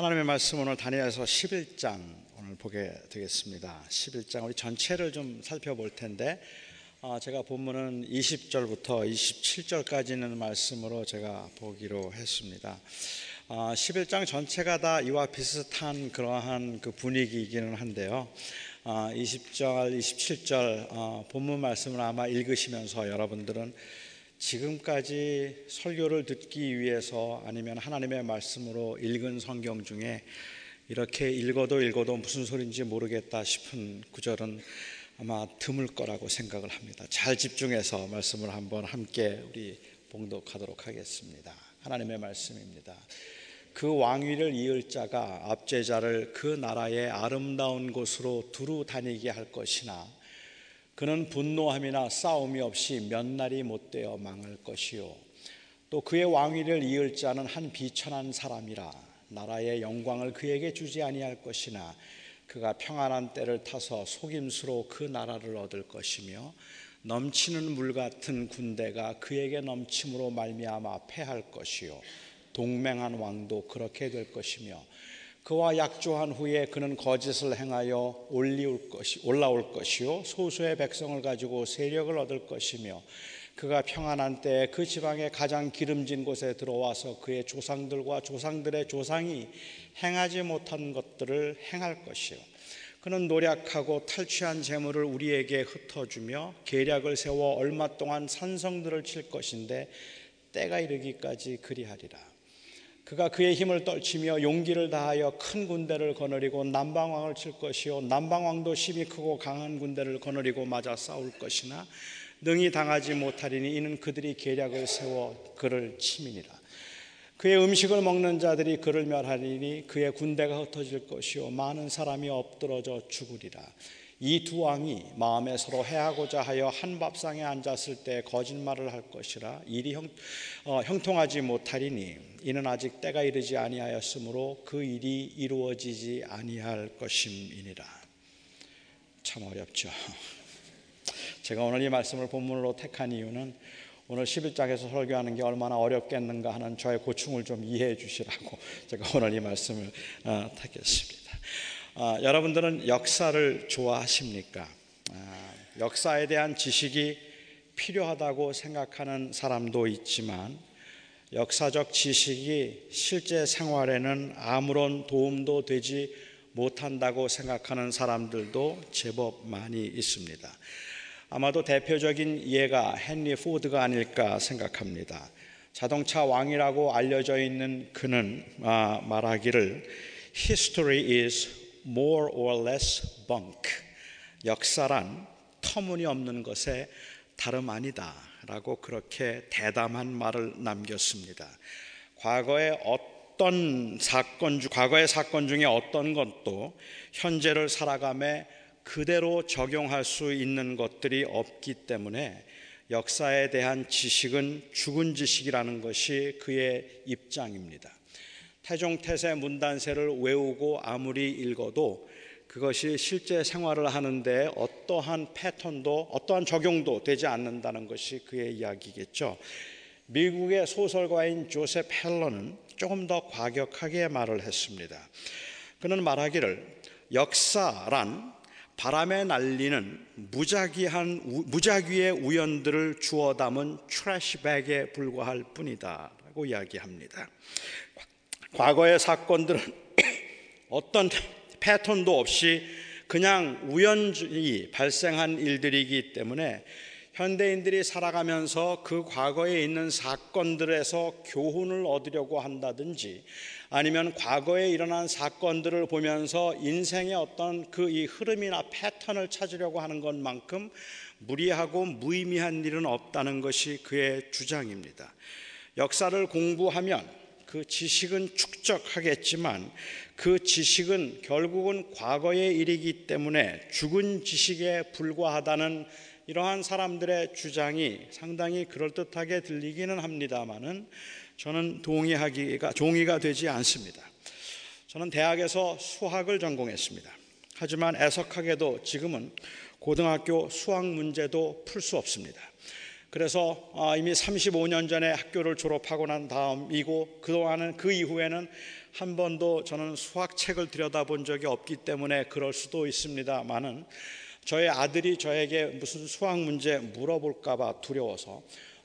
하나님의 말씀 오늘 다니엘서 11장 오늘 보게 되겠습니다. 11장 우리 전체를 좀 살펴볼 텐데 어, 제가 본문은 20절부터 27절까지 있는 말씀으로 제가 보기로 했습니다. 11장 어, 전체가 다 이와 비슷한 그러한 그 분위기이기는 한데요. 20절, 어, 27절 본문 말씀을 아마 읽으시면서 여러분들은 지금까지 설교를 듣기 위해서 아니면 하나님의 말씀으로 읽은 성경 중에 이렇게 읽어도 읽어도 무슨 소리인지 모르겠다 싶은 구절은 아마 드물 거라고 생각을 합니다. 잘 집중해서 말씀을 한번 함께 우리 봉독하도록 하겠습니다. 하나님의 말씀입니다. 그 왕위를 이을 자가 압제자를 그 나라의 아름다운 곳으로 두루 다니게 할 것이나 그는 분노함이나 싸움이 없이 몇 날이 못 되어 망할 것이요. 또 그의 왕위를 이을 자는 한 비천한 사람이라 나라의 영광을 그에게 주지 아니할 것이나 그가 평안한 때를 타서 속임수로 그 나라를 얻을 것이며 넘치는 물 같은 군대가 그에게 넘침으로 말미암아 패할 것이요. 동맹한 왕도 그렇게 될 것이며 그와 약조한 후에 그는 거짓을 행하여 올라올 것이요. 소수의 백성을 가지고 세력을 얻을 것이며 그가 평안한 때그 지방의 가장 기름진 곳에 들어와서 그의 조상들과 조상들의 조상이 행하지 못한 것들을 행할 것이요. 그는 노력하고 탈취한 재물을 우리에게 흩어주며 계략을 세워 얼마 동안 산성들을 칠 것인데 때가 이르기까지 그리하리라 그가 그의 힘을 떨치며 용기를 다하여 큰 군대를 거느리고 남방왕을 칠 것이요 남방왕도 힘이 크고 강한 군대를 거느리고 맞아 싸울 것이나 능히 당하지 못하리니 이는 그들이 계략을 세워 그를 치민이라. 그의 음식을 먹는 자들이 그를 멸하리니 그의 군대가 흩어질 것이요 많은 사람이 엎드러져 죽으리라. 이 두 왕이 마음에 서로 해하고자 하여 한 밥상에 앉았을 때 거짓말을 할 것이라. 일이 형, 어, 형통하지 못하리니 이는 아직 때가 이르지 아니하였으므로 그 일이 이루어지지 아니할 것임이니라. 참 어렵죠. 제가 오늘 이 말씀을 본문으로 택한 이유는 오늘 11장에서 설교하는 게 얼마나 어렵겠는가 하는 저의 고충을 좀 이해해 주시라고 제가 오늘 이 말씀을 어, 택했습니다. 어, 여러분들은 역사를 좋아하십니까? 어, 역사에 대한 지식이 필요하다고 생각하는 사람도 있지만 역사적 지식이 실제 생활에는 아무런 도움도 되지 못한다고 생각하는 사람들도 제법 많이 있습니다. 아마도 대표적인 예가 헨리 포드가 아닐까 생각합니다. 자동차 왕이라고 알려져 있는 그는 아, 말하기를 History is more or less bunk. 역사란 터무니없는 것에 다름 아니다. 라고 그렇게 대담한 말을 남겼습니다. 과거의 어떤 사건, 과거의 사건 중에 어떤 것도 현재를 살아감에 그대로 적용할 수 있는 것들이 없기 때문에 역사에 대한 지식은 죽은 지식이라는 것이 그의 입장입니다. 태종 태세 문단세를 외우고 아무리 읽어도 그것이 실제 생활을 하는데 어떠한 패턴도 어떠한 적용도 되지 않는다는 것이 그의 이야기겠죠. 미국의 소설가인 조셉 헬러는 조금 더 과격하게 말을 했습니다. 그는 말하기를 역사란 바람에 날리는 무작위한 무작위의 우연들을 주워 담은 트래시백에 불과할 뿐이다라고 이야기합니다. 과거의 사건들은 어떤 패턴도 없이 그냥 우연히 발생한 일들이기 때문에 현대인들이 살아가면서 그 과거에 있는 사건들에서 교훈을 얻으려고 한다든지 아니면 과거에 일어난 사건들을 보면서 인생의 어떤 그 이 흐름이나 패턴을 찾으려고 하는 것만큼 무리하고 무의미한 일은 없다는 것이 그의 주장입니다. 역사를 공부하면 그 지식은 축적하겠지만 그 지식은 결국은 과거의 일이기 때문에 죽은 지식에 불과하다는 이러한 사람들의 주장이 상당히 그럴듯하게 들리기는 합니다만은 저는 동의하기가 동의가 되지 않습니다. 저는 대학에서 수학을 전공했습니다. 하지만 애석하게도 지금은 고등학교 수학 문제도 풀 수 없습니다. 그래서 아, 이미 35년 전에 학교를 졸업하고 난 다음이고 그동안은 그 이후에는 한 번도 저는 수학책을 들여다본 적이 없기 때문에 그럴 수도 있습니다만은 저의 아들이 저에게 무슨 수학 문제 물어볼까봐 두려워서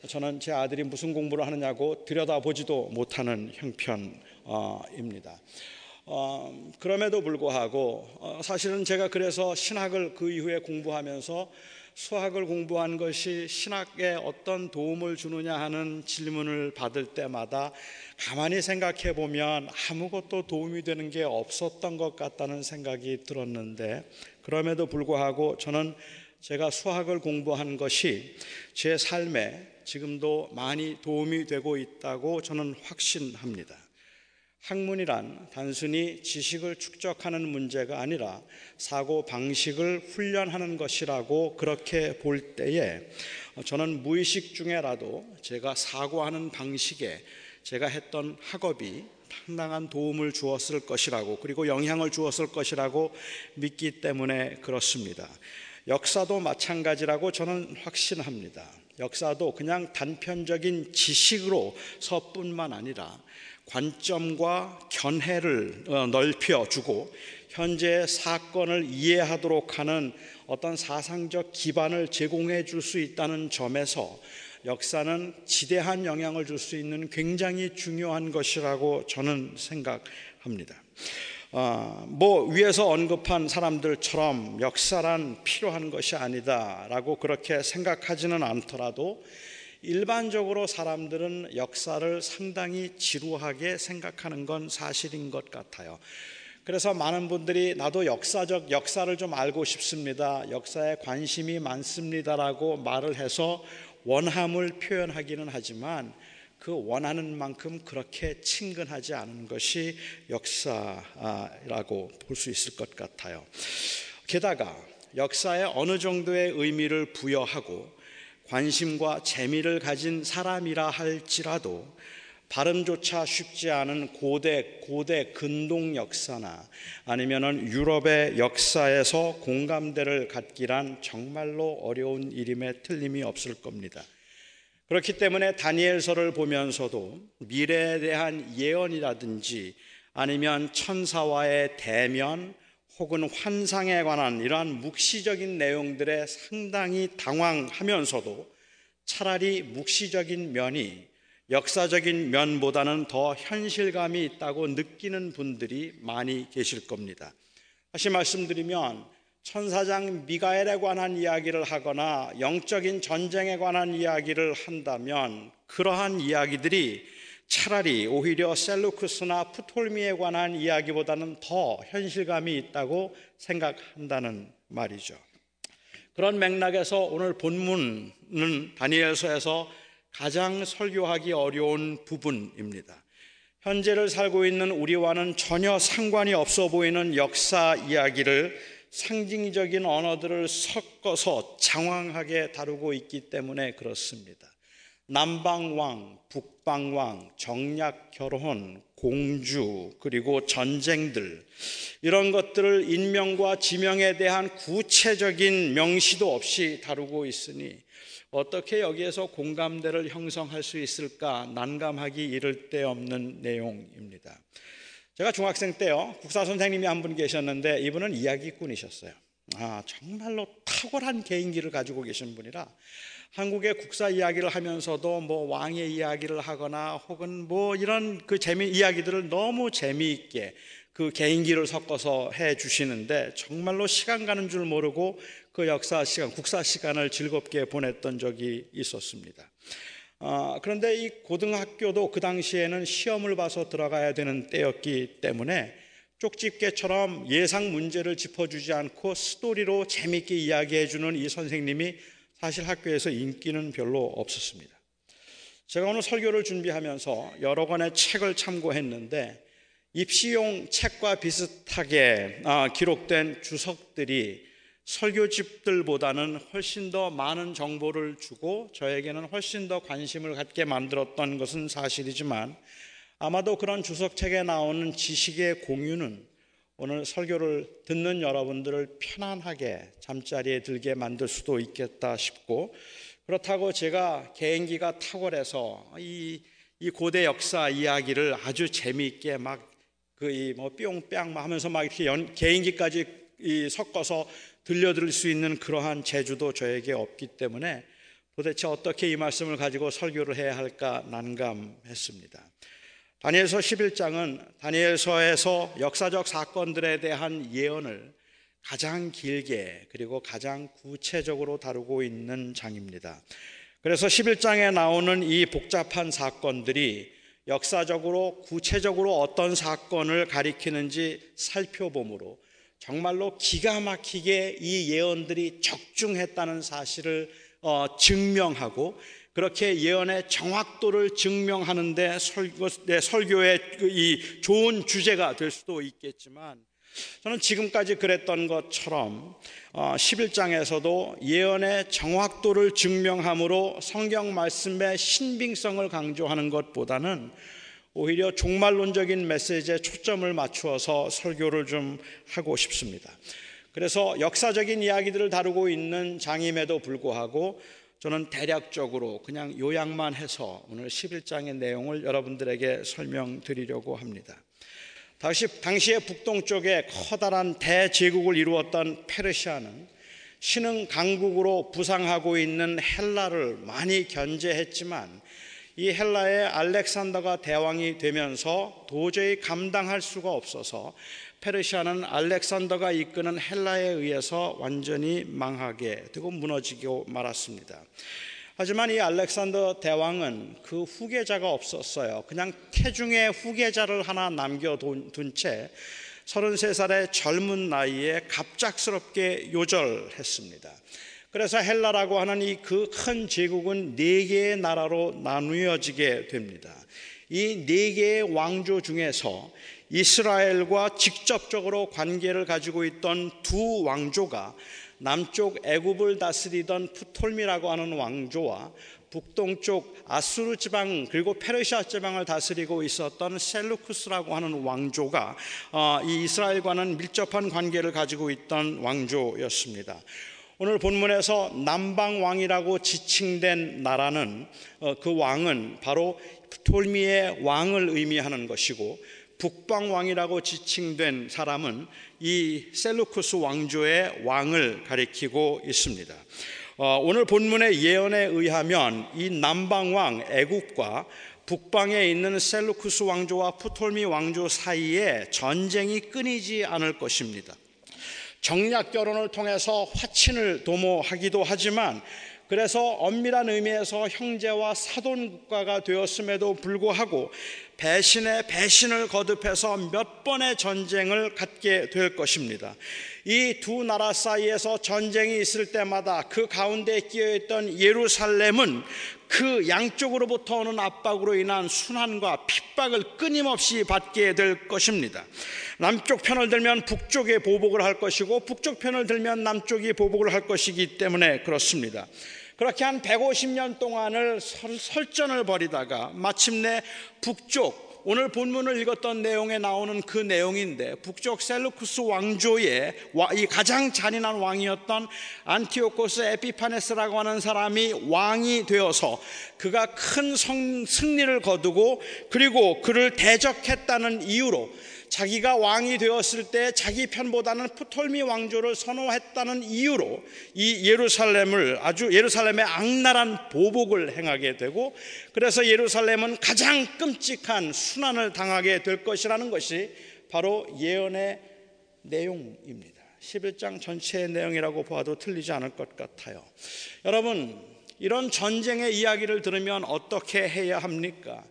저는 제 아들이 무슨 공부를 하느냐고 들여다보지도 못하는 형편입니다. 어, 그럼에도 불구하고 어, 사실은 제가 그래서 신학을 그 이후에 공부하면서 수학을 공부한 것이 신학에 어떤 도움을 주느냐 하는 질문을 받을 때마다 가만히 생각해 보면 아무것도 도움이 되는 게 없었던 것 같다는 생각이 들었는데 그럼에도 불구하고 저는 제가 수학을 공부한 것이 제 삶에 지금도 많이 도움이 되고 있다고 저는 확신합니다. 학문이란 단순히 지식을 축적하는 문제가 아니라 사고 방식을 훈련하는 것이라고 그렇게 볼 때에 저는 무의식 중에라도 제가 사고하는 방식에 제가 했던 학업이 상당한 도움을 주었을 것이라고 그리고 영향을 주었을 것이라고 믿기 때문에 그렇습니다. 역사도 마찬가지라고 저는 확신합니다. 역사도 그냥 단편적인 지식으로서뿐만 아니라 관점과 견해를 어, 넓혀주고 현재 사건을 이해하도록 하는 어떤 사상적 기반을 제공해 줄 수 있다는 점에서 역사는 지대한 영향을 줄 수 있는 굉장히 중요한 것이라고 저는 생각합니다. 어, 뭐 위에서 언급한 사람들처럼 역사란 필요한 것이 아니다라고 그렇게 생각하지는 않더라도 일반적으로 사람들은 역사를 상당히 지루하게 생각하는 건 사실인 것 같아요. 그래서 많은 분들이 나도 역사적 역사를 좀 알고 싶습니다. 역사에 관심이 많습니다라고 말을 해서 원함을 표현하기는 하지만 그 원하는 만큼 그렇게 친근하지 않은 것이 역사라고 볼 수 있을 것 같아요. 게다가 역사에 어느 정도의 의미를 부여하고 관심과 재미를 가진 사람이라 할지라도 발음조차 쉽지 않은 고대 고대 근동 역사나 아니면은 유럽의 역사에서 공감대를 갖기란 정말로 어려운 일임에 틀림이 없을 겁니다. 그렇기 때문에 다니엘서를 보면서도 미래에 대한 예언이라든지 아니면 천사와의 대면 혹은 환상에 관한 이러한 묵시적인 내용들에 상당히 당황하면서도 차라리 묵시적인 면이 역사적인 면보다는 더 현실감이 있다고 느끼는 분들이 많이 계실 겁니다. 다시 말씀드리면 천사장 미가엘에 관한 이야기를 하거나 영적인 전쟁에 관한 이야기를 한다면 그러한 이야기들이 차라리 오히려 셀루크스나 프톨미에 관한 이야기보다는 더 현실감이 있다고 생각한다는 말이죠. 그런 맥락에서 오늘 본문은 다니엘서에서 가장 설교하기 어려운 부분입니다. 현재를 살고 있는 우리와는 전혀 상관이 없어 보이는 역사 이야기를 상징적인 언어들을 섞어서 장황하게 다루고 있기 때문에 그렇습니다. 남방왕, 북 방왕, 정략 결혼, 공주, 그리고 전쟁들, 이런 것들을 인명과 지명에 대한 구체적인 명시도 없이 다루고 있으니 어떻게 여기에서 공감대를 형성할 수 있을까 난감하기 이를 데 없는 내용입니다. 제가 중학생 때요, 국사 선생님이 한 분 계셨는데 이분은 이야기꾼이셨어요. 아, 정말로 탁월한 개인기를 가지고 계신 분이라 한국의 국사 이야기를 하면서도 뭐 왕의 이야기를 하거나 혹은 뭐 이런 그 재미 이야기들을 너무 재미있게 그 개인기를 섞어서 해 주시는데 정말로 시간 가는 줄 모르고 그 역사 시간, 국사 시간을 즐겁게 보냈던 적이 있었습니다. 어, 그런데 이 고등학교도 그 당시에는 시험을 봐서 들어가야 되는 때였기 때문에 쪽집게처럼 예상 문제를 짚어주지 않고 스토리로 재밌게 이야기해주는 이 선생님이 사실 학교에서 인기는 별로 없었습니다. 제가 오늘 설교를 준비하면서 여러 권의 책을 참고했는데 입시용 책과 비슷하게 아, 기록된 주석들이 설교집들보다는 훨씬 더 많은 정보를 주고 저에게는 훨씬 더 관심을 갖게 만들었던 것은 사실이지만 아마도 그런 주석책에 나오는 지식의 공유는 오늘 설교를 듣는 여러분들을 편안하게 잠자리에 들게 만들 수도 있겠다 싶고 그렇다고 제가 개인기가 탁월해서 이, 이 고대 역사 이야기를 아주 재미있게 막 그 이 뭐 뿅뿅 하면서 막 이렇게 연, 개인기까지 이 섞어서 들려드릴 수 있는 그러한 재주도 저에게 없기 때문에 도대체 어떻게 이 말씀을 가지고 설교를 해야 할까 난감했습니다. 다니엘서 11장은 다니엘서에서 역사적 사건들에 대한 예언을 가장 길게 그리고 가장 구체적으로 다루고 있는 장입니다. 그래서 11장에 나오는 이 복잡한 사건들이 역사적으로 구체적으로 어떤 사건을 가리키는지 살펴보므로 정말로 기가 막히게 이 예언들이 적중했다는 사실을 어, 증명하고 그렇게 예언의 정확도를 증명하는데 설교, 네, 설교의 그이 좋은 주제가 될 수도 있겠지만 저는 지금까지 그랬던 것처럼 11장에서도 어, 예언의 정확도를 증명함으로 성경 말씀의 신빙성을 강조하는 것보다는 오히려 종말론적인 메시지에 초점을 맞추어서 설교를 좀 하고 싶습니다. 그래서 역사적인 이야기들을 다루고 있는 장임에도 불구하고 저는 대략적으로 그냥 요약만 해서 오늘 11장의 내용을 여러분들에게 설명드리려고 합니다. 당시, 당시의 북동쪽에 커다란 대제국을 이루었던 페르시아는 신흥 강국으로 부상하고 있는 헬라를 많이 견제했지만 이 헬라의 알렉산더가 대왕이 되면서 도저히 감당할 수가 없어서 페르시아는 알렉산더가 이끄는 헬라에 의해서 완전히 망하게 되고 무너지고 말았습니다. 하지만 이 알렉산더 대왕은 그 후계자가 없었어요. 그냥 태중의 후계자를 하나 남겨둔 채 33살의 젊은 나이에 갑작스럽게 요절했습니다. 그래서 헬라라고 하는 이 그 큰 제국은 네 개의 나라로 나누어지게 됩니다. 이 네 개의 왕조 중에서 이스라엘과 직접적으로 관계를 가지고 있던 두 왕조가 남쪽 애굽을 다스리던 푸톨미라고 하는 왕조와 북동쪽 아수르 지방 그리고 페르시아 지방을 다스리고 있었던 셀루쿠스라고 하는 왕조가 어, 이 이스라엘과는 밀접한 관계를 가지고 있던 왕조였습니다. 오늘 본문에서 남방 왕이라고 지칭된 나라는 어, 그 왕은 바로 푸톨미의 왕을 의미하는 것이고 북방 왕이라고 지칭된 사람은 이 셀루쿠스 왕조의 왕을 가리키고 있습니다. 어, 오늘 본문의 예언에 의하면 이 남방 왕 애국과 북방에 있는 셀루쿠스 왕조와 푸톨미 왕조 사이에 전쟁이 끊이지 않을 것입니다. 정략 결혼을 통해서 화친을 도모하기도 하지만 그래서 엄밀한 의미에서 형제와 사돈 국가가 되었음에도 불구하고 배신에 배신을 거듭해서 몇 번의 전쟁을 갖게 될 것입니다. 이 두 나라 사이에서 전쟁이 있을 때마다 그 가운데 끼어 있던 예루살렘은 그 양쪽으로부터 오는 압박으로 인한 순환과 핍박을 끊임없이 받게 될 것입니다. 남쪽 편을 들면 북쪽에 보복을 할 것이고 북쪽 편을 들면 남쪽이 보복을 할 것이기 때문에 그렇습니다. 그렇게 한 150년 동안을 설전을 벌이다가 마침내 북쪽 오늘 본문을 읽었던 내용에 나오는 그 내용인데 북쪽 셀루쿠스 왕조의 이 가장 잔인한 왕이었던 안티오코스 에피파네스라고 하는 사람이 왕이 되어서 그가 큰 승리를 거두고 그리고 그를 대적했다는 이유로 자기가 왕이 되었을 때 자기 편보다는 프톨미 왕조를 선호했다는 이유로 이 예루살렘을 아주 예루살렘의 악랄한 보복을 행하게 되고 그래서 예루살렘은 가장 끔찍한 순환을 당하게 될 것이라는 것이 바로 예언의 내용입니다. 11장 전체의 내용이라고 봐도 틀리지 않을 것 같아요. 여러분, 이런 전쟁의 이야기를 들으면 어떻게 해야 합니까?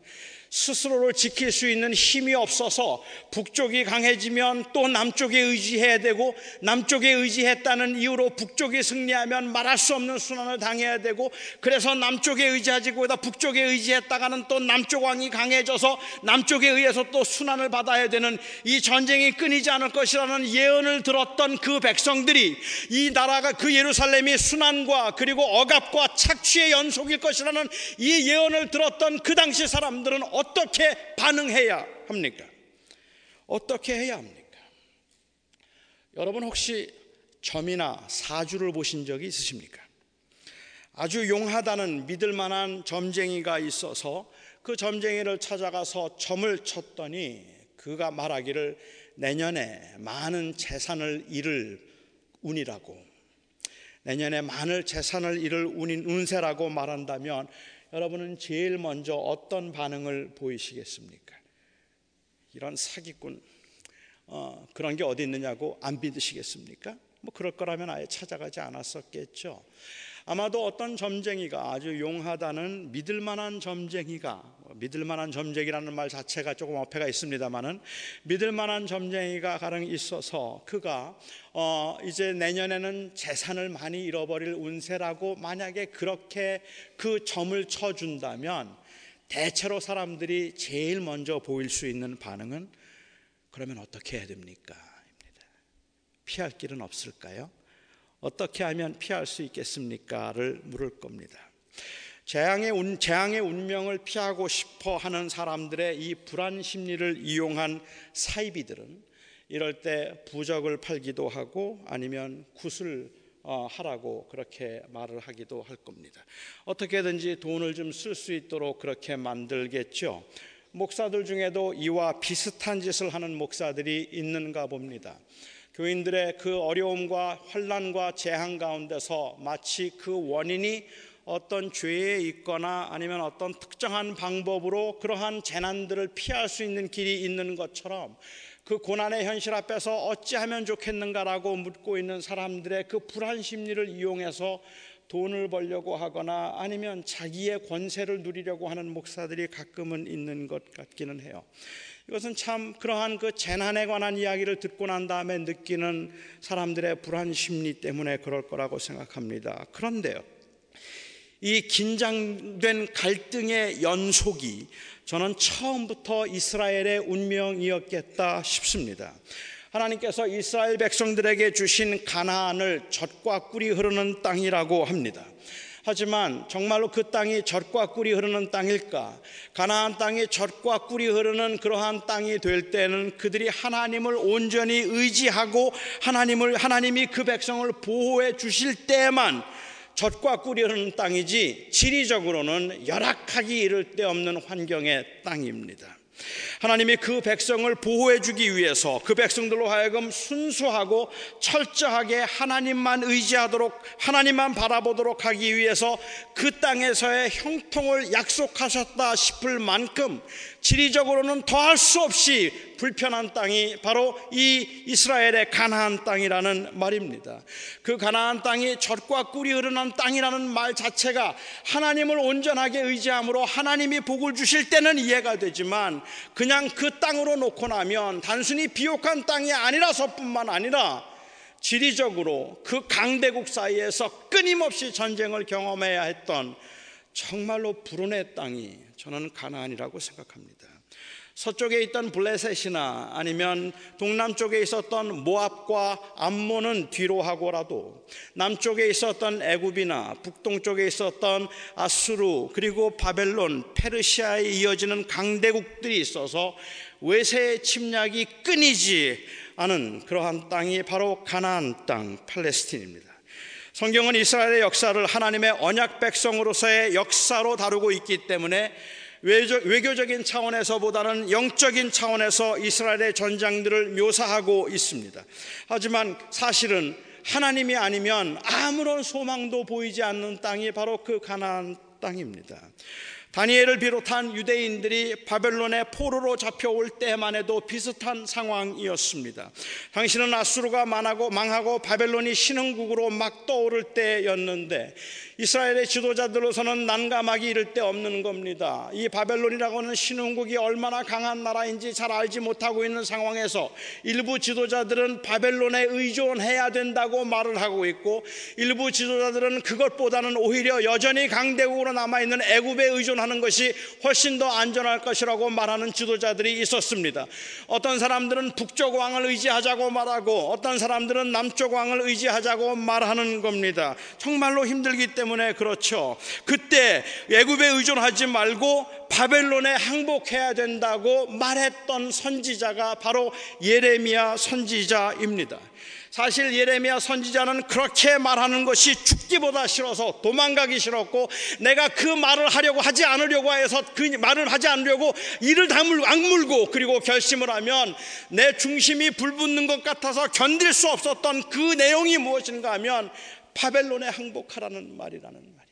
스스로를 지킬 수 있는 힘이 없어서 북쪽이 강해지면 또 남쪽에 의지해야 되고 남쪽에 의지했다는 이유로 북쪽이 승리하면 말할 수 없는 순환을 당해야 되고 그래서 남쪽에 의지하지보다 북쪽에 의지했다가는 또 남쪽 왕이 강해져서 남쪽에 의해서 또 순환을 받아야 되는 이 전쟁이 끊이지 않을 것이라는 예언을 들었던 그 백성들이 이 나라가 그 예루살렘이 순환과 그리고 억압과 착취의 연속일 것이라는 이 예언을 들었던 그 당시 사람들은 어떻게 반응해야 합니까? 어떻게 해야 합니까? 여러분 혹시 점이나 사주를 보신 적이 있으십니까? 아주 용하다는 믿을 만한 점쟁이가 있어서 그 점쟁이를 찾아가서 점을 쳤더니 그가 말하기를 내년에 많은 재산을 잃을 운이라고 내년에 많은 재산을 잃을 운인 운세라고 말한다면 여러분은 제일 먼저 어떤 반응을 보이시겠습니까? 이런 사기꾼 어, 그런 게 어디 있느냐고 안 믿으시겠습니까? 뭐 그럴 거라면 아예 찾아가지 않았었겠죠. 아마도 어떤 점쟁이가 아주 용하다는 믿을 만한 점쟁이가 믿을 만한 점쟁이라는 말 자체가 조금 어폐가 있습니다만은 믿을 만한 점쟁이가 가령 있어서 그가 어 이제 내년에는 재산을 많이 잃어버릴 운세라고 만약에 그렇게 그 점을 쳐 준다면 대체로 사람들이 제일 먼저 보일 수 있는 반응은 그러면 어떻게 해야 됩니까? 피할 길은 없을까요? 어떻게 하면 피할 수 있겠습니까?를 물을 겁니다. 재앙의, 운, 재앙의 운명을 피하고 싶어 하는 사람들의 이 불안 심리를 이용한 사이비들은 이럴 때 부적을 팔기도 하고 아니면 굿을 어, 하라고 그렇게 말을 하기도 할 겁니다. 어떻게든지 돈을 좀 쓸 수 있도록 그렇게 만들겠죠. 목사들 중에도 이와 비슷한 짓을 하는 목사들이 있는가 봅니다. 교인들의 그 어려움과 환란과 재앙 가운데서 마치 그 원인이 어떤 죄에 있거나 아니면 어떤 특정한 방법으로 그러한 재난들을 피할 수 있는 길이 있는 것처럼 그 고난의 현실 앞에서 어찌하면 좋겠는가라고 묻고 있는 사람들의 그 불안 심리를 이용해서 돈을 벌려고 하거나 아니면 자기의 권세를 누리려고 하는 목사들이 가끔은 있는 것 같기는 해요. 이것은 참 그러한 그 재난에 관한 이야기를 듣고 난 다음에 느끼는 사람들의 불안 심리 때문에 그럴 거라고 생각합니다. 그런데요. 이 긴장된 갈등의 연속이 저는 처음부터 이스라엘의 운명이었겠다 싶습니다. 하나님께서 이스라엘 백성들에게 주신 가나안을 젖과 꿀이 흐르는 땅이라고 합니다. 하지만 정말로 그 땅이 젖과 꿀이 흐르는 땅일까? 가나안 땅이 젖과 꿀이 흐르는 그러한 땅이 될 때는 그들이 하나님을 온전히 의지하고 하나님을 하나님이 그 백성을 보호해 주실 때만 젖과 꿀이 흐르는 땅이지 지리적으로는 열악하기 이를 데 없는 환경의 땅입니다. 하나님이 그 백성을 보호해 주기 위해서 그 백성들로 하여금 순수하고 철저하게 하나님만 의지하도록 하나님만 바라보도록 하기 위해서 그 땅에서의 형통을 약속하셨다 싶을 만큼 지리적으로는 더할 수 없이 불편한 땅이 바로 이 이스라엘의 가나안 땅이라는 말입니다. 그 가나안 땅이 젖과 꿀이 흐르는 땅이라는 말 자체가 하나님을 온전하게 의지함으로 하나님이 복을 주실 때는 이해가 되지만 그냥 그 땅으로 놓고 나면 단순히 비옥한 땅이 아니라서뿐만 아니라 지리적으로 그 강대국 사이에서 끊임없이 전쟁을 경험해야 했던 정말로 불운의 땅이 저는 가나안이라고 생각합니다. 서쪽에 있던 블레셋이나 아니면 동남쪽에 있었던 모압과 암몬은 뒤로 하고라도 남쪽에 있었던 애굽이나 북동쪽에 있었던 아수르 그리고 바벨론, 페르시아에 이어지는 강대국들이 있어서 외세의 침략이 끊이지 않은 그러한 땅이 바로 가나안 땅 팔레스틴입니다. 성경은 이스라엘의 역사를 하나님의 언약 백성으로서의 역사로 다루고 있기 때문에 외교적인 차원에서보다는 영적인 차원에서 이스라엘의 전장들을 묘사하고 있습니다. 하지만 사실은 하나님이 아니면 아무런 소망도 보이지 않는 땅이 바로 그 가나안 땅입니다. 다니엘을 비롯한 유대인들이 바벨론의 포로로 잡혀올 때만 해도 비슷한 상황이었습니다. 당신은 아수르가 망하고, 바벨론이 신흥국으로 막 떠오를 때였는데 이스라엘의 지도자들로서는 난감하기 이를 데 없는 겁니다. 이 바벨론이라고 하는 신흥국이 얼마나 강한 나라인지 잘 알지 못하고 있는 상황에서 일부 지도자들은 바벨론에 의존해야 된다고 말을 하고 있고 일부 지도자들은 그것보다는 오히려 여전히 강대국으로 남아 있는 애굽에 의존하는 것이 훨씬 더 안전할 것이라고 말하는 지도자들이 있었습니다. 어떤 사람들은 북쪽 왕을 의지하자고 말하고 어떤 사람들은 남쪽 왕을 의지하자고 말하는 겁니다. 정말로 힘들기 때문에 때문에 그렇죠. 그때 애굽에 의존하지 말고 바벨론에 항복해야 된다고 말했던 선지자가 바로 예레미야 선지자입니다. 사실 예레미야 선지자는 그렇게 말하는 것이 죽기보다 싫어서 도망가기 싫었고 내가 그 말을 하려고 하지 않으려고 해서 그 말을 하지 않으려고 이를 다물 악물고 그리고 결심을 하면 내 중심이 불붙는 것 같아서 견딜 수 없었던 그 내용이 무엇인가 하면 바벨론에 항복하라는 말이라는 말.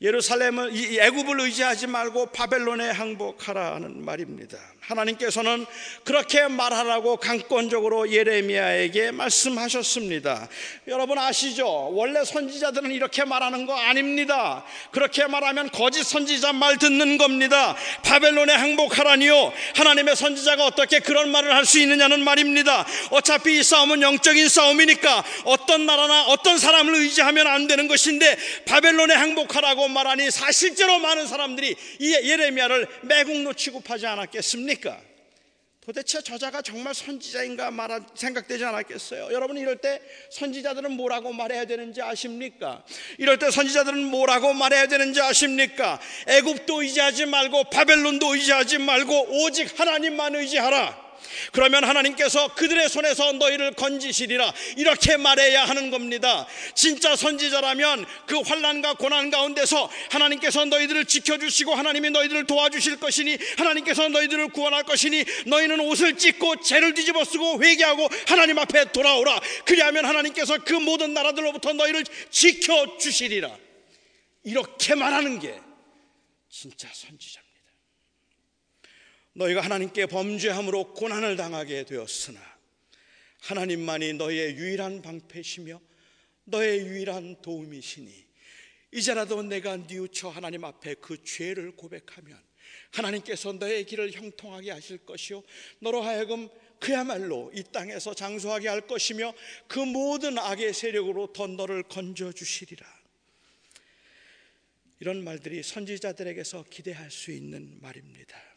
예루살렘을 애굽을 의지하지 말고 바벨론에 항복하라는 말입니다. 하나님께서는 그렇게 말하라고 강권적으로 예레미야에게 말씀하셨습니다. 여러분 아시죠? 원래 선지자들은 이렇게 말하는 거 아닙니다. 그렇게 말하면 거짓 선지자 말 듣는 겁니다. 바벨론에 항복하라니요. 하나님의 선지자가 어떻게 그런 말을 할 수 있느냐는 말입니다. 어차피 이 싸움은 영적인 싸움이니까 어떤 나라나 어떤 사람을 의지하면 안 되는 것인데 바벨론에 항복하라고 말하니 사실대로 많은 사람들이 이 예레미야를 매국노 취급하지 않았겠습니까? 도대체 저자가 정말 선지자인가 말한 생각되지 않았겠어요? 여러분 이럴 때 선지자들은 뭐라고 말해야 되는지 아십니까? 이럴 때 선지자들은 뭐라고 말해야 되는지 아십니까? 애굽도 의지하지 말고 바벨론도 의지하지 말고 오직 하나님만 의지하라. 그러면 하나님께서 그들의 손에서 너희를 건지시리라 이렇게 말해야 하는 겁니다. 진짜 선지자라면 그 환란과 고난 가운데서 하나님께서 너희들을 지켜주시고 하나님이 너희들을 도와주실 것이니 하나님께서 너희들을 구원할 것이니 너희는 옷을 찢고 죄를 뒤집어 쓰고 회개하고 하나님 앞에 돌아오라. 그리하면 하나님께서 그 모든 나라들로부터 너희를 지켜주시리라. 이렇게 말하는 게 진짜 선지자. 너희가 하나님께 범죄함으로 고난을 당하게 되었으나 하나님만이 너희의 유일한 방패시며 너의 유일한 도움이시니 이제라도 내가 뉘우쳐 하나님 앞에 그 죄를 고백하면 하나님께서 너의 길을 형통하게 하실 것이요 너로 하여금 그야말로 이 땅에서 장수하게 할 것이며 그 모든 악의 세력으로 더 너를 건져 주시리라. 이런 말들이 선지자들에게서 기대할 수 있는 말입니다.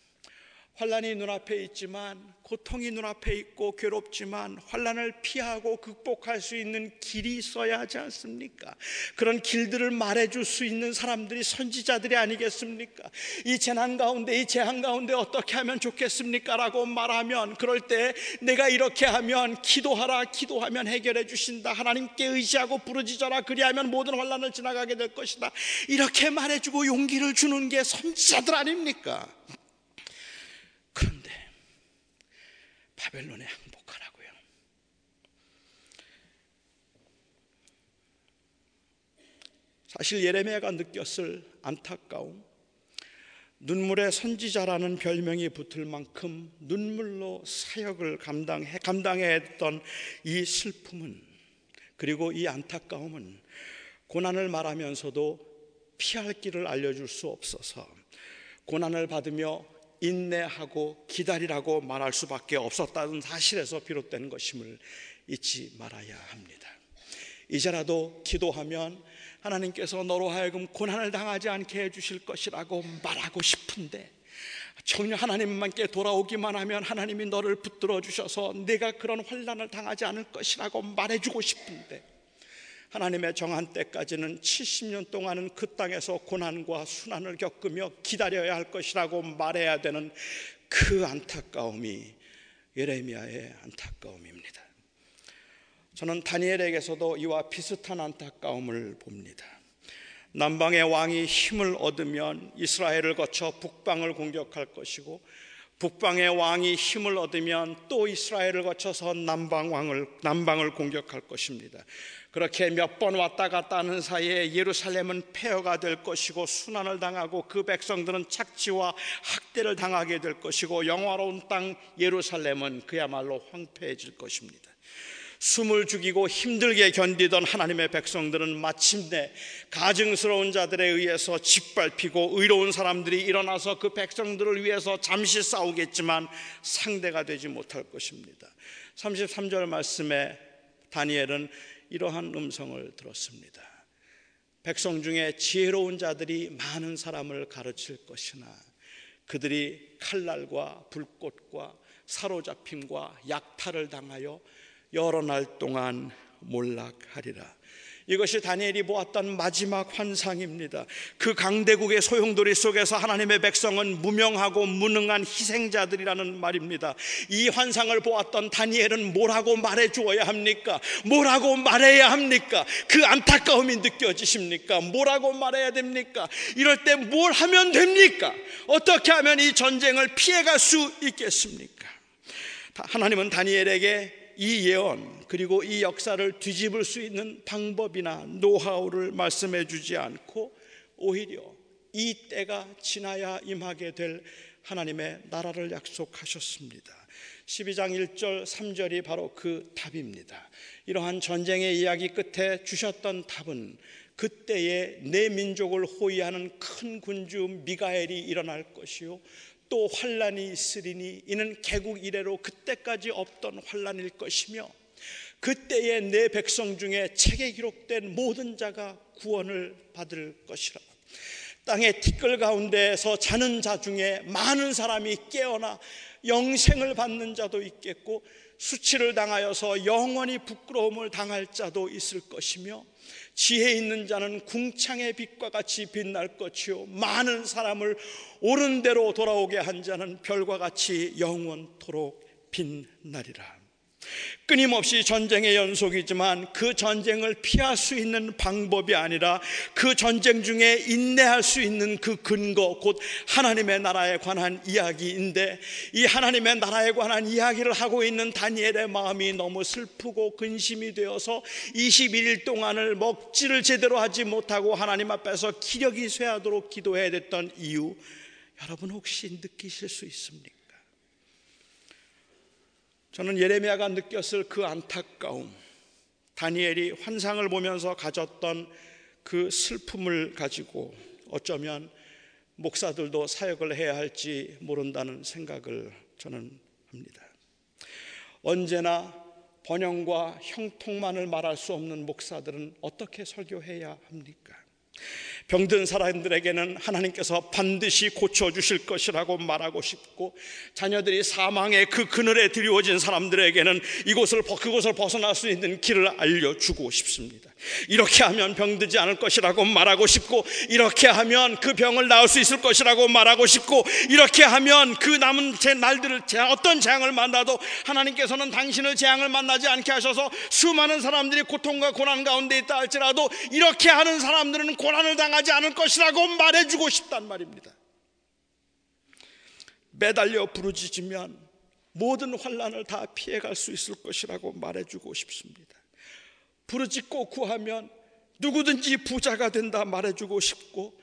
환란이 눈앞에 있지만 고통이 눈앞에 있고 괴롭지만 환란을 피하고 극복할 수 있는 길이 있어야 하지 않습니까? 그런 길들을 말해 줄수 있는 사람들이 선지자들이 아니겠습니까? 이 재난 가운데 이 재앙 가운데 어떻게 하면 좋겠습니까라고 말하면 그럴 때 내가 이렇게 하면 기도하라 기도하면 해결해 주신다. 하나님께 의지하고 부르짖어라 그리하면 모든 환란을 지나가게 될 것이다. 이렇게 말해 주고 용기를 주는 게 선지자들 아닙니까? 그런데 바벨론에 항복하라고요. 사실 예레미야가 느꼈을 안타까움, 눈물의 선지자라는 별명이 붙을 만큼 눈물로 사역을 감당해 감당해 했던 이 슬픔은 그리고 이 안타까움은 고난을 말하면서도 피할 길을 알려줄 수 없어서 고난을 받으며 인내하고 기다리라고 말할 수밖에 없었다는 사실에서 비롯된 것임을 잊지 말아야 합니다. 이제라도 기도하면 하나님께서 너로 하여금 고난을 당하지 않게 해주실 것이라고 말하고 싶은데 정녕 하나님만께 돌아오기만 하면 하나님이 너를 붙들어 주셔서 내가 그런 환란을 당하지 않을 것이라고 말해주고 싶은데 하나님의 정한 때까지는 70년 동안은 그 땅에서 고난과 순환을 겪으며 기다려야 할 것이라고 말해야 되는 그 안타까움이 예레미야의 안타까움입니다. 저는 다니엘에게서도 이와 비슷한 안타까움을 봅니다. 남방의 왕이 힘을 얻으면 이스라엘을 거쳐 북방을 공격할 것이고 북방의 왕이 힘을 얻으면 또 이스라엘을 거쳐서 남방 왕을 남방을 공격할 것입니다. 그렇게 몇 번 왔다 갔다 하는 사이에 예루살렘은 폐허가 될 것이고 순환을 당하고 그 백성들은 착취와 학대를 당하게 될 것이고 영화로운 땅 예루살렘은 그야말로 황폐해질 것입니다. 숨을 죽이고 힘들게 견디던 하나님의 백성들은 마침내 가증스러운 자들에 의해서 짓밟히고 의로운 사람들이 일어나서 그 백성들을 위해서 잠시 싸우겠지만 상대가 되지 못할 것입니다. 33절 말씀에 다니엘은 이러한 음성을 들었습니다. 백성 중에 지혜로운 자들이 많은 사람을 가르칠 것이나 그들이 칼날과 불꽃과 사로잡힘과 약탈을 당하여 여러 날 동안 몰락하리라. 이것이 다니엘이 보았던 마지막 환상입니다. 그 강대국의 소용돌이 속에서 하나님의 백성은 무명하고 무능한 희생자들이라는 말입니다. 이 환상을 보았던 다니엘은 뭐라고 말해 주어야 합니까? 뭐라고 말해야 합니까? 그 안타까움이 느껴지십니까? 뭐라고 말해야 됩니까? 이럴 때 뭘 하면 됩니까? 어떻게 하면 이 전쟁을 피해갈 수 있겠습니까? 하나님은 다니엘에게 이 예언 그리고 이 역사를 뒤집을 수 있는 방법이나 노하우를 말씀해 주지 않고 오히려 이 때가 지나야 임하게 될 하나님의 나라를 약속하셨습니다. 12장 1절 3절이 바로 그 답입니다. 이러한 전쟁의 이야기 끝에 주셨던 답은 그때에 내 민족을 호위하는 큰 군주 미가엘이 일어날 것이요 또 환란이 있으리니 이는 개국 이래로 그때까지 없던 환란일 것이며 그때에 내 백성 중에 책에 기록된 모든 자가 구원을 받을 것이라. 땅의 티끌 가운데에서 자는 자 중에 많은 사람이 깨어나 영생을 받는 자도 있겠고 수치를 당하여서 영원히 부끄러움을 당할 자도 있을 것이며 지혜 있는 자는 궁창의 빛과 같이 빛날 것이요 많은 사람을 옳은 대로 돌아오게 한 자는 별과 같이 영원토록 빛나리라. 끊임없이 전쟁의 연속이지만 그 전쟁을 피할 수 있는 방법이 아니라 그 전쟁 중에 인내할 수 있는 그 근거 곧 하나님의 나라에 관한 이야기인데 이 하나님의 나라에 관한 이야기를 하고 있는 다니엘의 마음이 너무 슬프고 근심이 되어서 21일 동안을 먹지를 제대로 하지 못하고 하나님 앞에서 기력이 쇠하도록 기도해야 됐던 이유 여러분 혹시 느끼실 수 있습니까? 저는 예레미야가 느꼈을 그 안타까움, 다니엘이 환상을 보면서 가졌던 그 슬픔을 가지고 어쩌면 목사들도 사역을 해야 할지 모른다는 생각을 저는 합니다. 언제나 번영과 형통만을 말할 수 없는 목사들은 어떻게 설교해야 합니까? 병든 사람들에게는 하나님께서 반드시 고쳐주실 것이라고 말하고 싶고 자녀들이 사망의 그 그늘에 드리워진 사람들에게는 이곳을 그곳을 벗어날 수 있는 길을 알려주고 싶습니다. 이렇게 하면 병들지 않을 것이라고 말하고 싶고 이렇게 하면 그 병을 나을 수 있을 것이라고 말하고 싶고 이렇게 하면 그 남은 제 날들을 어떤 재앙을 만나도 하나님께서는 당신을 재앙을 만나지 않게 하셔서 수많은 사람들이 고통과 고난 가운데 있다 할지라도 이렇게 하는 사람들은 고난을 당하지 않을 것이라고 말해주고 싶단 말입니다. 매달려 부르짖으면 모든 환란을 다 피해갈 수 있을 것이라고 말해주고 싶습니다. 부르짖고 구하면 누구든지 부자가 된다 말해주고 싶고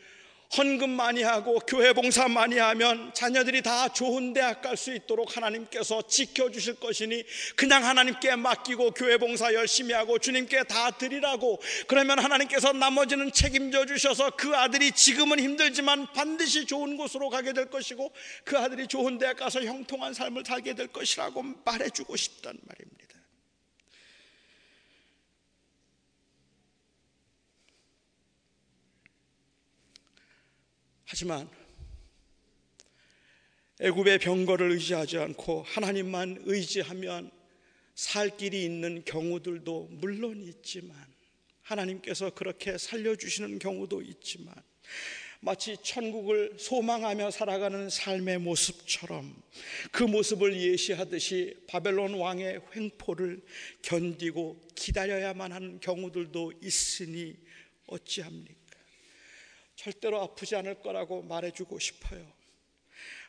헌금 많이 하고 교회 봉사 많이 하면 자녀들이 다 좋은 대학 갈 수 있도록 하나님께서 지켜주실 것이니 그냥 하나님께 맡기고 교회 봉사 열심히 하고 주님께 다 드리라고 그러면 하나님께서 나머지는 책임져 주셔서 그 아들이 지금은 힘들지만 반드시 좋은 곳으로 가게 될 것이고 그 아들이 좋은 대학 가서 형통한 삶을 살게 될 것이라고 말해주고 싶단 말입니다. 하지만 애굽의 병거를 의지하지 않고 하나님만 의지하면 살 길이 있는 경우들도 물론 있지만 하나님께서 그렇게 살려주시는 경우도 있지만 마치 천국을 소망하며 살아가는 삶의 모습처럼 그 모습을 예시하듯이 바벨론 왕의 횡포를 견디고 기다려야만 하는 경우들도 있으니 어찌합니까? 절대로 아프지 않을 거라고 말해주고 싶어요.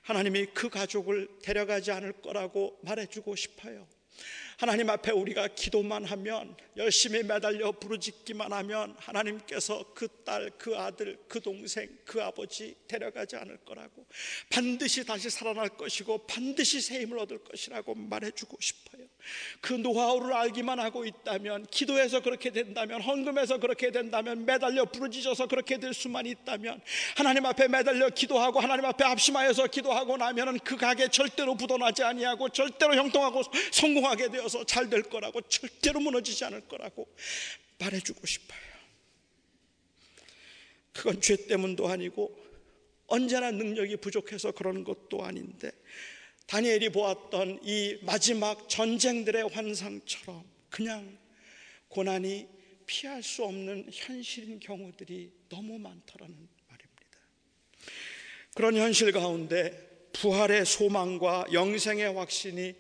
하나님이 그 가족을 데려가지 않을 거라고 말해주고 싶어요. 하나님 앞에 우리가 기도만 하면 열심히 매달려 부르짖기만 하면 하나님께서 그 딸, 그 아들, 그 동생, 그 아버지 데려가지 않을 거라고 반드시 다시 살아날 것이고 반드시 새 힘을 얻을 것이라고 말해주고 싶어요. 그 노하우를 알기만 하고 있다면 기도해서 그렇게 된다면 헌금해서 그렇게 된다면 매달려 부르짖어서 그렇게 될 수만 있다면 하나님 앞에 매달려 기도하고 하나님 앞에 합심하여서 기도하고 나면은 그 가게 절대로 부도나지 아니하고 절대로 형통하고 성공하게 되어 되어서 잘 될 거라고 절대로 무너지지 않을 거라고 말해주고 싶어요. 그건 죄 때문도 아니고 언제나 능력이 부족해서 그런 것도 아닌데 다니엘이 보았던 이 마지막 전쟁들의 환상처럼 그냥 고난이 피할 수 없는 현실인 경우들이 너무 많더라는 말입니다. 그런 현실 가운데 부활의 소망과 영생의 확신이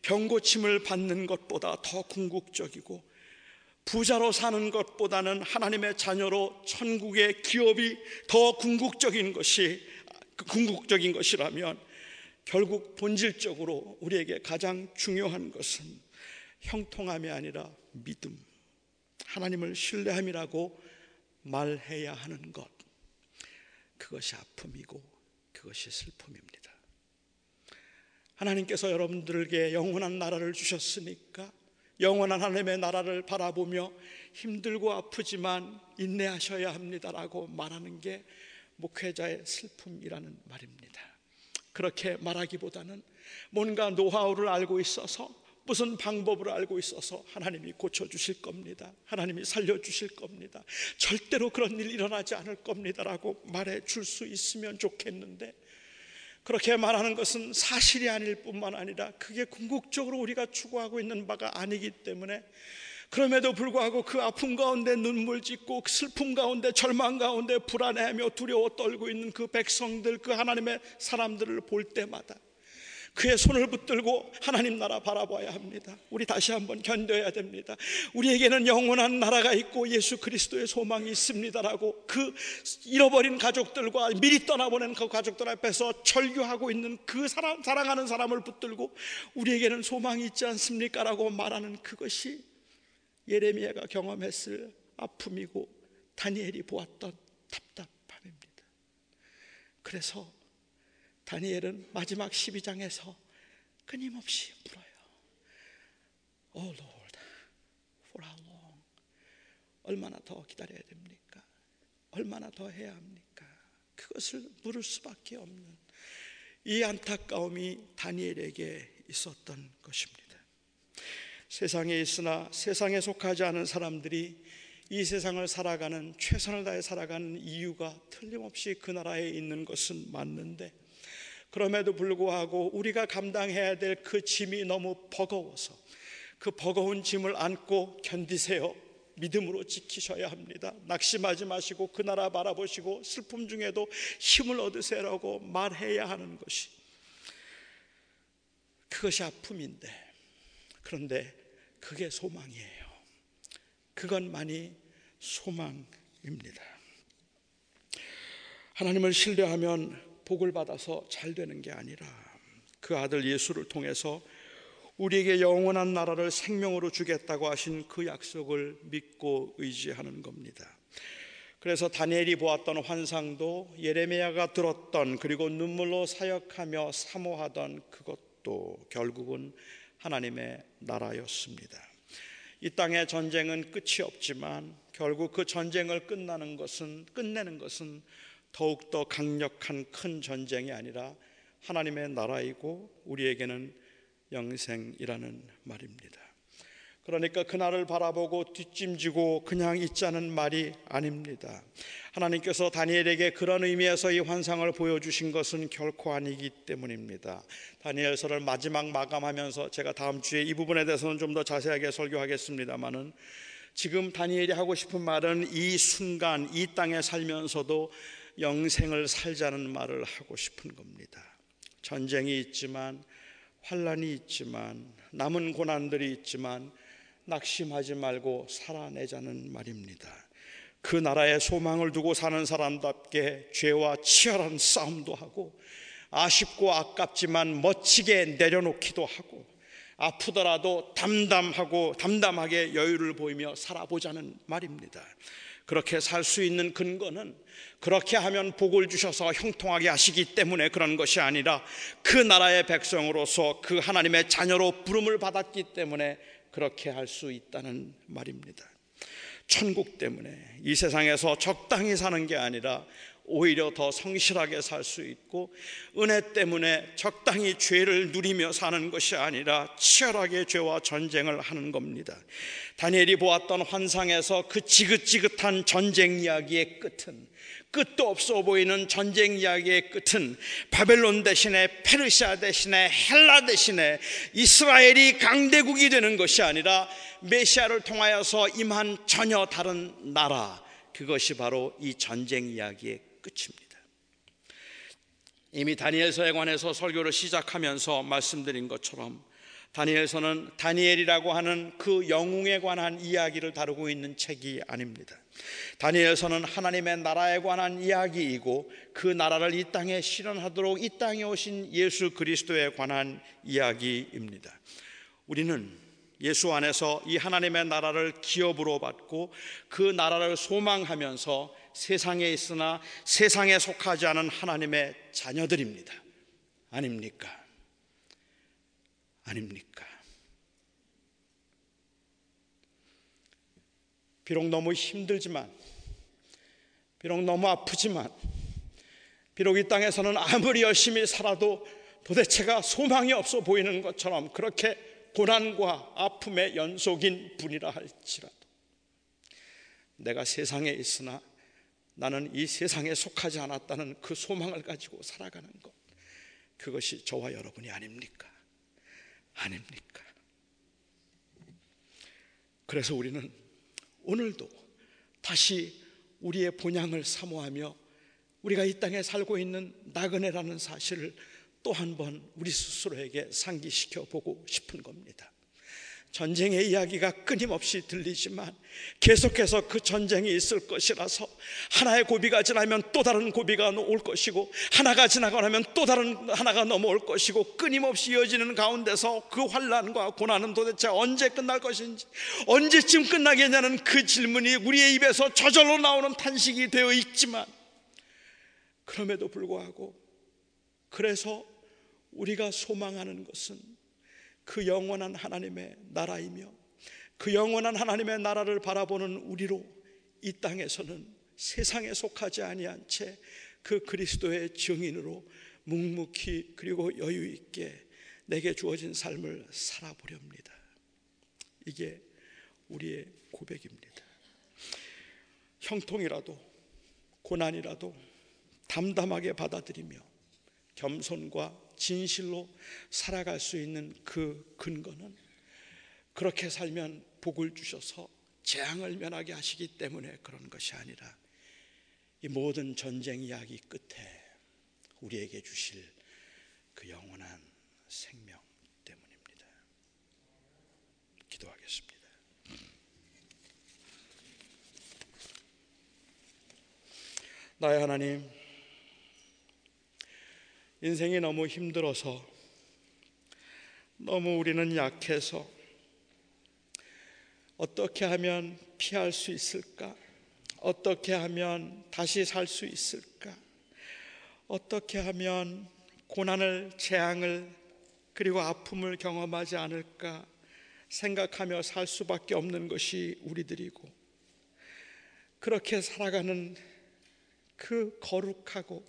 병고침을 받는 것보다 더 궁극적이고 부자로 사는 것보다는 하나님의 자녀로 천국의 기업이 더 궁극적인 것이 궁극적인 것이라면 결국 본질적으로 우리에게 가장 중요한 것은 형통함이 아니라 믿음, 하나님을 신뢰함이라고 말해야 하는 것. 그것이 아픔이고 그것이 슬픔입니다. 하나님께서 여러분들에게 영원한 나라를 주셨으니까 영원한 하나님의 나라를 바라보며 힘들고 아프지만 인내하셔야 합니다라고 말하는 게 목회자의 슬픔이라는 말입니다. 그렇게 말하기보다는 뭔가 노하우를 알고 있어서 무슨 방법을 알고 있어서 하나님이 고쳐주실 겁니다. 하나님이 살려주실 겁니다. 절대로 그런 일 일어나지 않을 겁니다 라고 말해 줄 수 있으면 좋겠는데 그렇게 말하는 것은 사실이 아닐 뿐만 아니라 그게 궁극적으로 우리가 추구하고 있는 바가 아니기 때문에 그럼에도 불구하고 그 아픔 가운데 눈물 짓고 그 슬픔 가운데 절망 가운데 불안해하며 두려워 떨고 있는 그 백성들 그 하나님의 사람들을 볼 때마다 그의 손을 붙들고 하나님 나라 바라봐야 합니다. 우리 다시 한번 견뎌야 됩니다. 우리에게는 영원한 나라가 있고 예수 그리스도의 소망이 있습니다라고 그 잃어버린 가족들과 미리 떠나보낸 그 가족들 앞에서 절규하고 있는 그 사람, 사랑하는 사람을 붙들고 우리에게는 소망이 있지 않습니까 라고 말하는 그것이 예레미야가 경험했을 아픔이고 다니엘이 보았던 답답함입니다. 그래서 다니엘은 마지막 12장에서 끊임없이 물어요. Oh Lord, for how long? 얼마나 더 기다려야 됩니까? 얼마나 더 해야 합니까? 그것을 물을 수밖에 없는 이 안타까움이 다니엘에게 있었던 것입니다. 세상에 있으나 세상에 속하지 않은 사람들이 이 세상을 살아가는 최선을 다해 살아가는 이유가 틀림없이 그 나라에 있는 것은 맞는데 그럼에도 불구하고 우리가 감당해야 될 그 짐이 너무 버거워서 그 버거운 짐을 안고 견디세요. 믿음으로 지키셔야 합니다. 낙심하지 마시고 그 나라 바라보시고 슬픔 중에도 힘을 얻으세요라고 말해야 하는 것이 그것이 아픔인데 그런데 그게 소망이에요. 그것만이 소망입니다. 하나님을 신뢰하면 복을 받아서 잘 되는 게 아니라 그 아들 예수를 통해서 우리에게 영원한 나라를 생명으로 주겠다고 하신 그 약속을 믿고 의지하는 겁니다. 그래서 다니엘이 보았던 환상도 예레미야가 들었던 그리고 눈물로 사역하며 사모하던 그것도 결국은 하나님의 나라였습니다. 이 땅의 전쟁은 끝이 없지만 결국 그 전쟁을 끝나는 것은 끝내는 것은 더욱 더 강력한 큰 전쟁이 아니라 하나님의 나라이고 우리에게는 영생이라는 말입니다. 그러니까 그날을 바라보고 뒷짐지고 그냥 있자는 말이 아닙니다. 하나님께서 다니엘에게 그런 의미에서 이 환상을 보여주신 것은 결코 아니기 때문입니다. 다니엘서를 마지막 마감하면서 제가 다음 주에 이 부분에 대해서는 좀 더 자세하게 설교하겠습니다만은 지금 다니엘이 하고 싶은 말은 이 순간 이 땅에 살면서도 영생을 살자는 말을 하고 싶은 겁니다. 전쟁이 있지만 환란이 있지만 남은 고난들이 있지만 낙심하지 말고 살아내자는 말입니다. 그 나라의 소망을 두고 사는 사람답게 죄와 치열한 싸움도 하고 아쉽고 아깝지만 멋지게 내려놓기도 하고 아프더라도 담담하고 담담하게 여유를 보이며 살아보자는 말입니다. 그렇게 살 수 있는 근거는 그렇게 하면 복을 주셔서 형통하게 하시기 때문에 그런 것이 아니라 그 나라의 백성으로서 그 하나님의 자녀로 부름을 받았기 때문에 그렇게 할 수 있다는 말입니다. 천국 때문에 이 세상에서 적당히 사는 게 아니라 오히려 더 성실하게 살 수 있고 은혜 때문에 적당히 죄를 누리며 사는 것이 아니라 치열하게 죄와 전쟁을 하는 겁니다. 다니엘이 보았던 환상에서 그 지긋지긋한 전쟁 이야기의 끝은 끝도 없어 보이는 전쟁 이야기의 끝은 바벨론 대신에 페르시아 대신에 헬라 대신에 이스라엘이 강대국이 되는 것이 아니라 메시아를 통하여서 임한 전혀 다른 나라 그것이 바로 이 전쟁 이야기의 끝입니다. 이미 다니엘서에 관해서 설교를 시작하면서 말씀드린 것처럼 다니엘서는 다니엘이라고 하는 그 영웅에 관한 이야기를 다루고 있는 책이 아닙니다. 다니엘서는 하나님의 나라에 관한 이야기이고 그 나라를 이 땅에 실현하도록 이 땅에 오신 예수 그리스도에 관한 이야기입니다. 우리는 예수 안에서 이 하나님의 나라를 기업으로 받고 그 나라를 소망하면서 세상에 있으나 세상에 속하지 않은 하나님의 자녀들입니다. 아닙니까? 아닙니까? 비록 너무 힘들지만, 비록 너무 아프지만, 비록 이 땅에서는 아무리 열심히 살아도 도대체가 소망이 없어 보이는 것처럼 그렇게 고난과 아픔의 연속인 분이라 할지라도 내가 세상에 있으나 나는 이 세상에 속하지 않았다는 그 소망을 가지고 살아가는 것 그것이 저와 여러분이 아닙니까? 아닙니까? 그래서 우리는 오늘도 다시 우리의 본향을 사모하며 우리가 이 땅에 살고 있는 나그네라는 사실을 또 한 번 우리 스스로에게 상기시켜 보고 싶은 겁니다. 전쟁의 이야기가 끊임없이 들리지만 계속해서 그 전쟁이 있을 것이라서 하나의 고비가 지나면 또 다른 고비가 올 것이고 하나가 지나고 나면 또 다른 하나가 넘어올 것이고 끊임없이 이어지는 가운데서 그 환란과 고난은 도대체 언제 끝날 것인지 언제쯤 끝나겠냐는 그 질문이 우리의 입에서 저절로 나오는 탄식이 되어 있지만 그럼에도 불구하고 그래서 우리가 소망하는 것은 그 영원한 하나님의 나라이며 그 영원한 하나님의 나라를 바라보는 우리로 이 땅에서는 세상에 속하지 아니한 채 그 그리스도의 증인으로 묵묵히 그리고 여유 있게 내게 주어진 삶을 살아보렵니다. 이게 우리의 고백입니다. 형통이라도 고난이라도 담담하게 받아들이며 겸손과 진실로 살아갈 수 있는 그 근거는 그렇게 살면 복을 주셔서 재앙을 면하게 하시기 때문에 그런 것이 아니라 이 모든 전쟁 이야기 끝에 우리에게 주실 그 영원한 생명 때문입니다. 기도하겠습니다. 나의 하나님, 인생이 너무 힘들어서 너무 우리는 약해서 어떻게 하면 피할 수 있을까? 어떻게 하면 다시 살 수 있을까? 어떻게 하면 고난을, 재앙을, 그리고 아픔을 경험하지 않을까 생각하며 살 수밖에 없는 것이 우리들이고, 그렇게 살아가는 그 거룩하고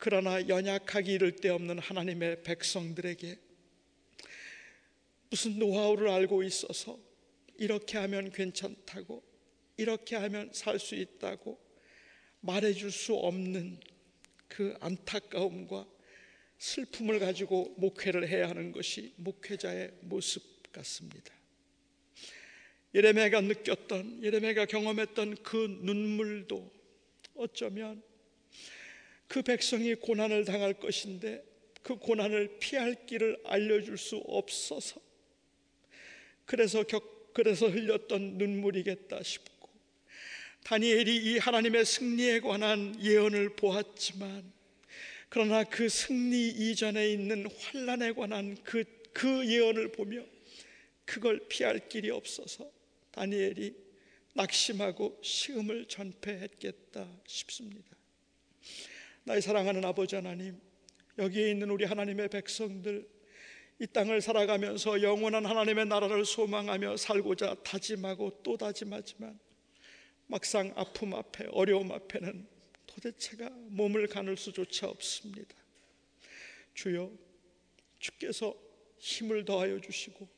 그러나 연약하기 이를 데 없는 하나님의 백성들에게 무슨 노하우를 알고 있어서 이렇게 하면 괜찮다고 이렇게 하면 살 수 있다고 말해줄 수 없는 그 안타까움과 슬픔을 가지고 목회를 해야 하는 것이 목회자의 모습 같습니다. 예레미야가 느꼈던 예레미야가 경험했던 그 눈물도 어쩌면 그 백성이 고난을 당할 것인데 그 고난을 피할 길을 알려줄 수 없어서 그래서 격, 그래서 흘렸던 눈물이겠다 싶고 다니엘이 이 하나님의 승리에 관한 예언을 보았지만 그러나 그 승리 이전에 있는 환란에 관한 그, 그 예언을 보며 그걸 피할 길이 없어서 다니엘이 낙심하고 시음을 전폐했겠다 싶습니다. 나의 사랑하는 아버지 하나님, 여기에 있는 우리 하나님의 백성들, 이 땅을 살아가면서 영원한 하나님의 나라를 소망하며 살고자 다짐하고 또 다짐하지만 막상 아픔 앞에 어려움 앞에는 도대체가 몸을 가눌 수조차 없습니다. 주여, 주께서 힘을 더하여 주시고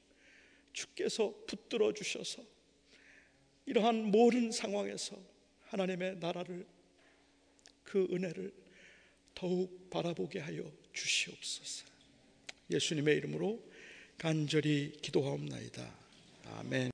주께서 붙들어 주셔서 이러한 모든 상황에서 하나님의 나라를 그 은혜를 더욱 바라보게 하여 주시옵소서. 예수님의 이름으로 간절히 기도하옵나이다. 아멘.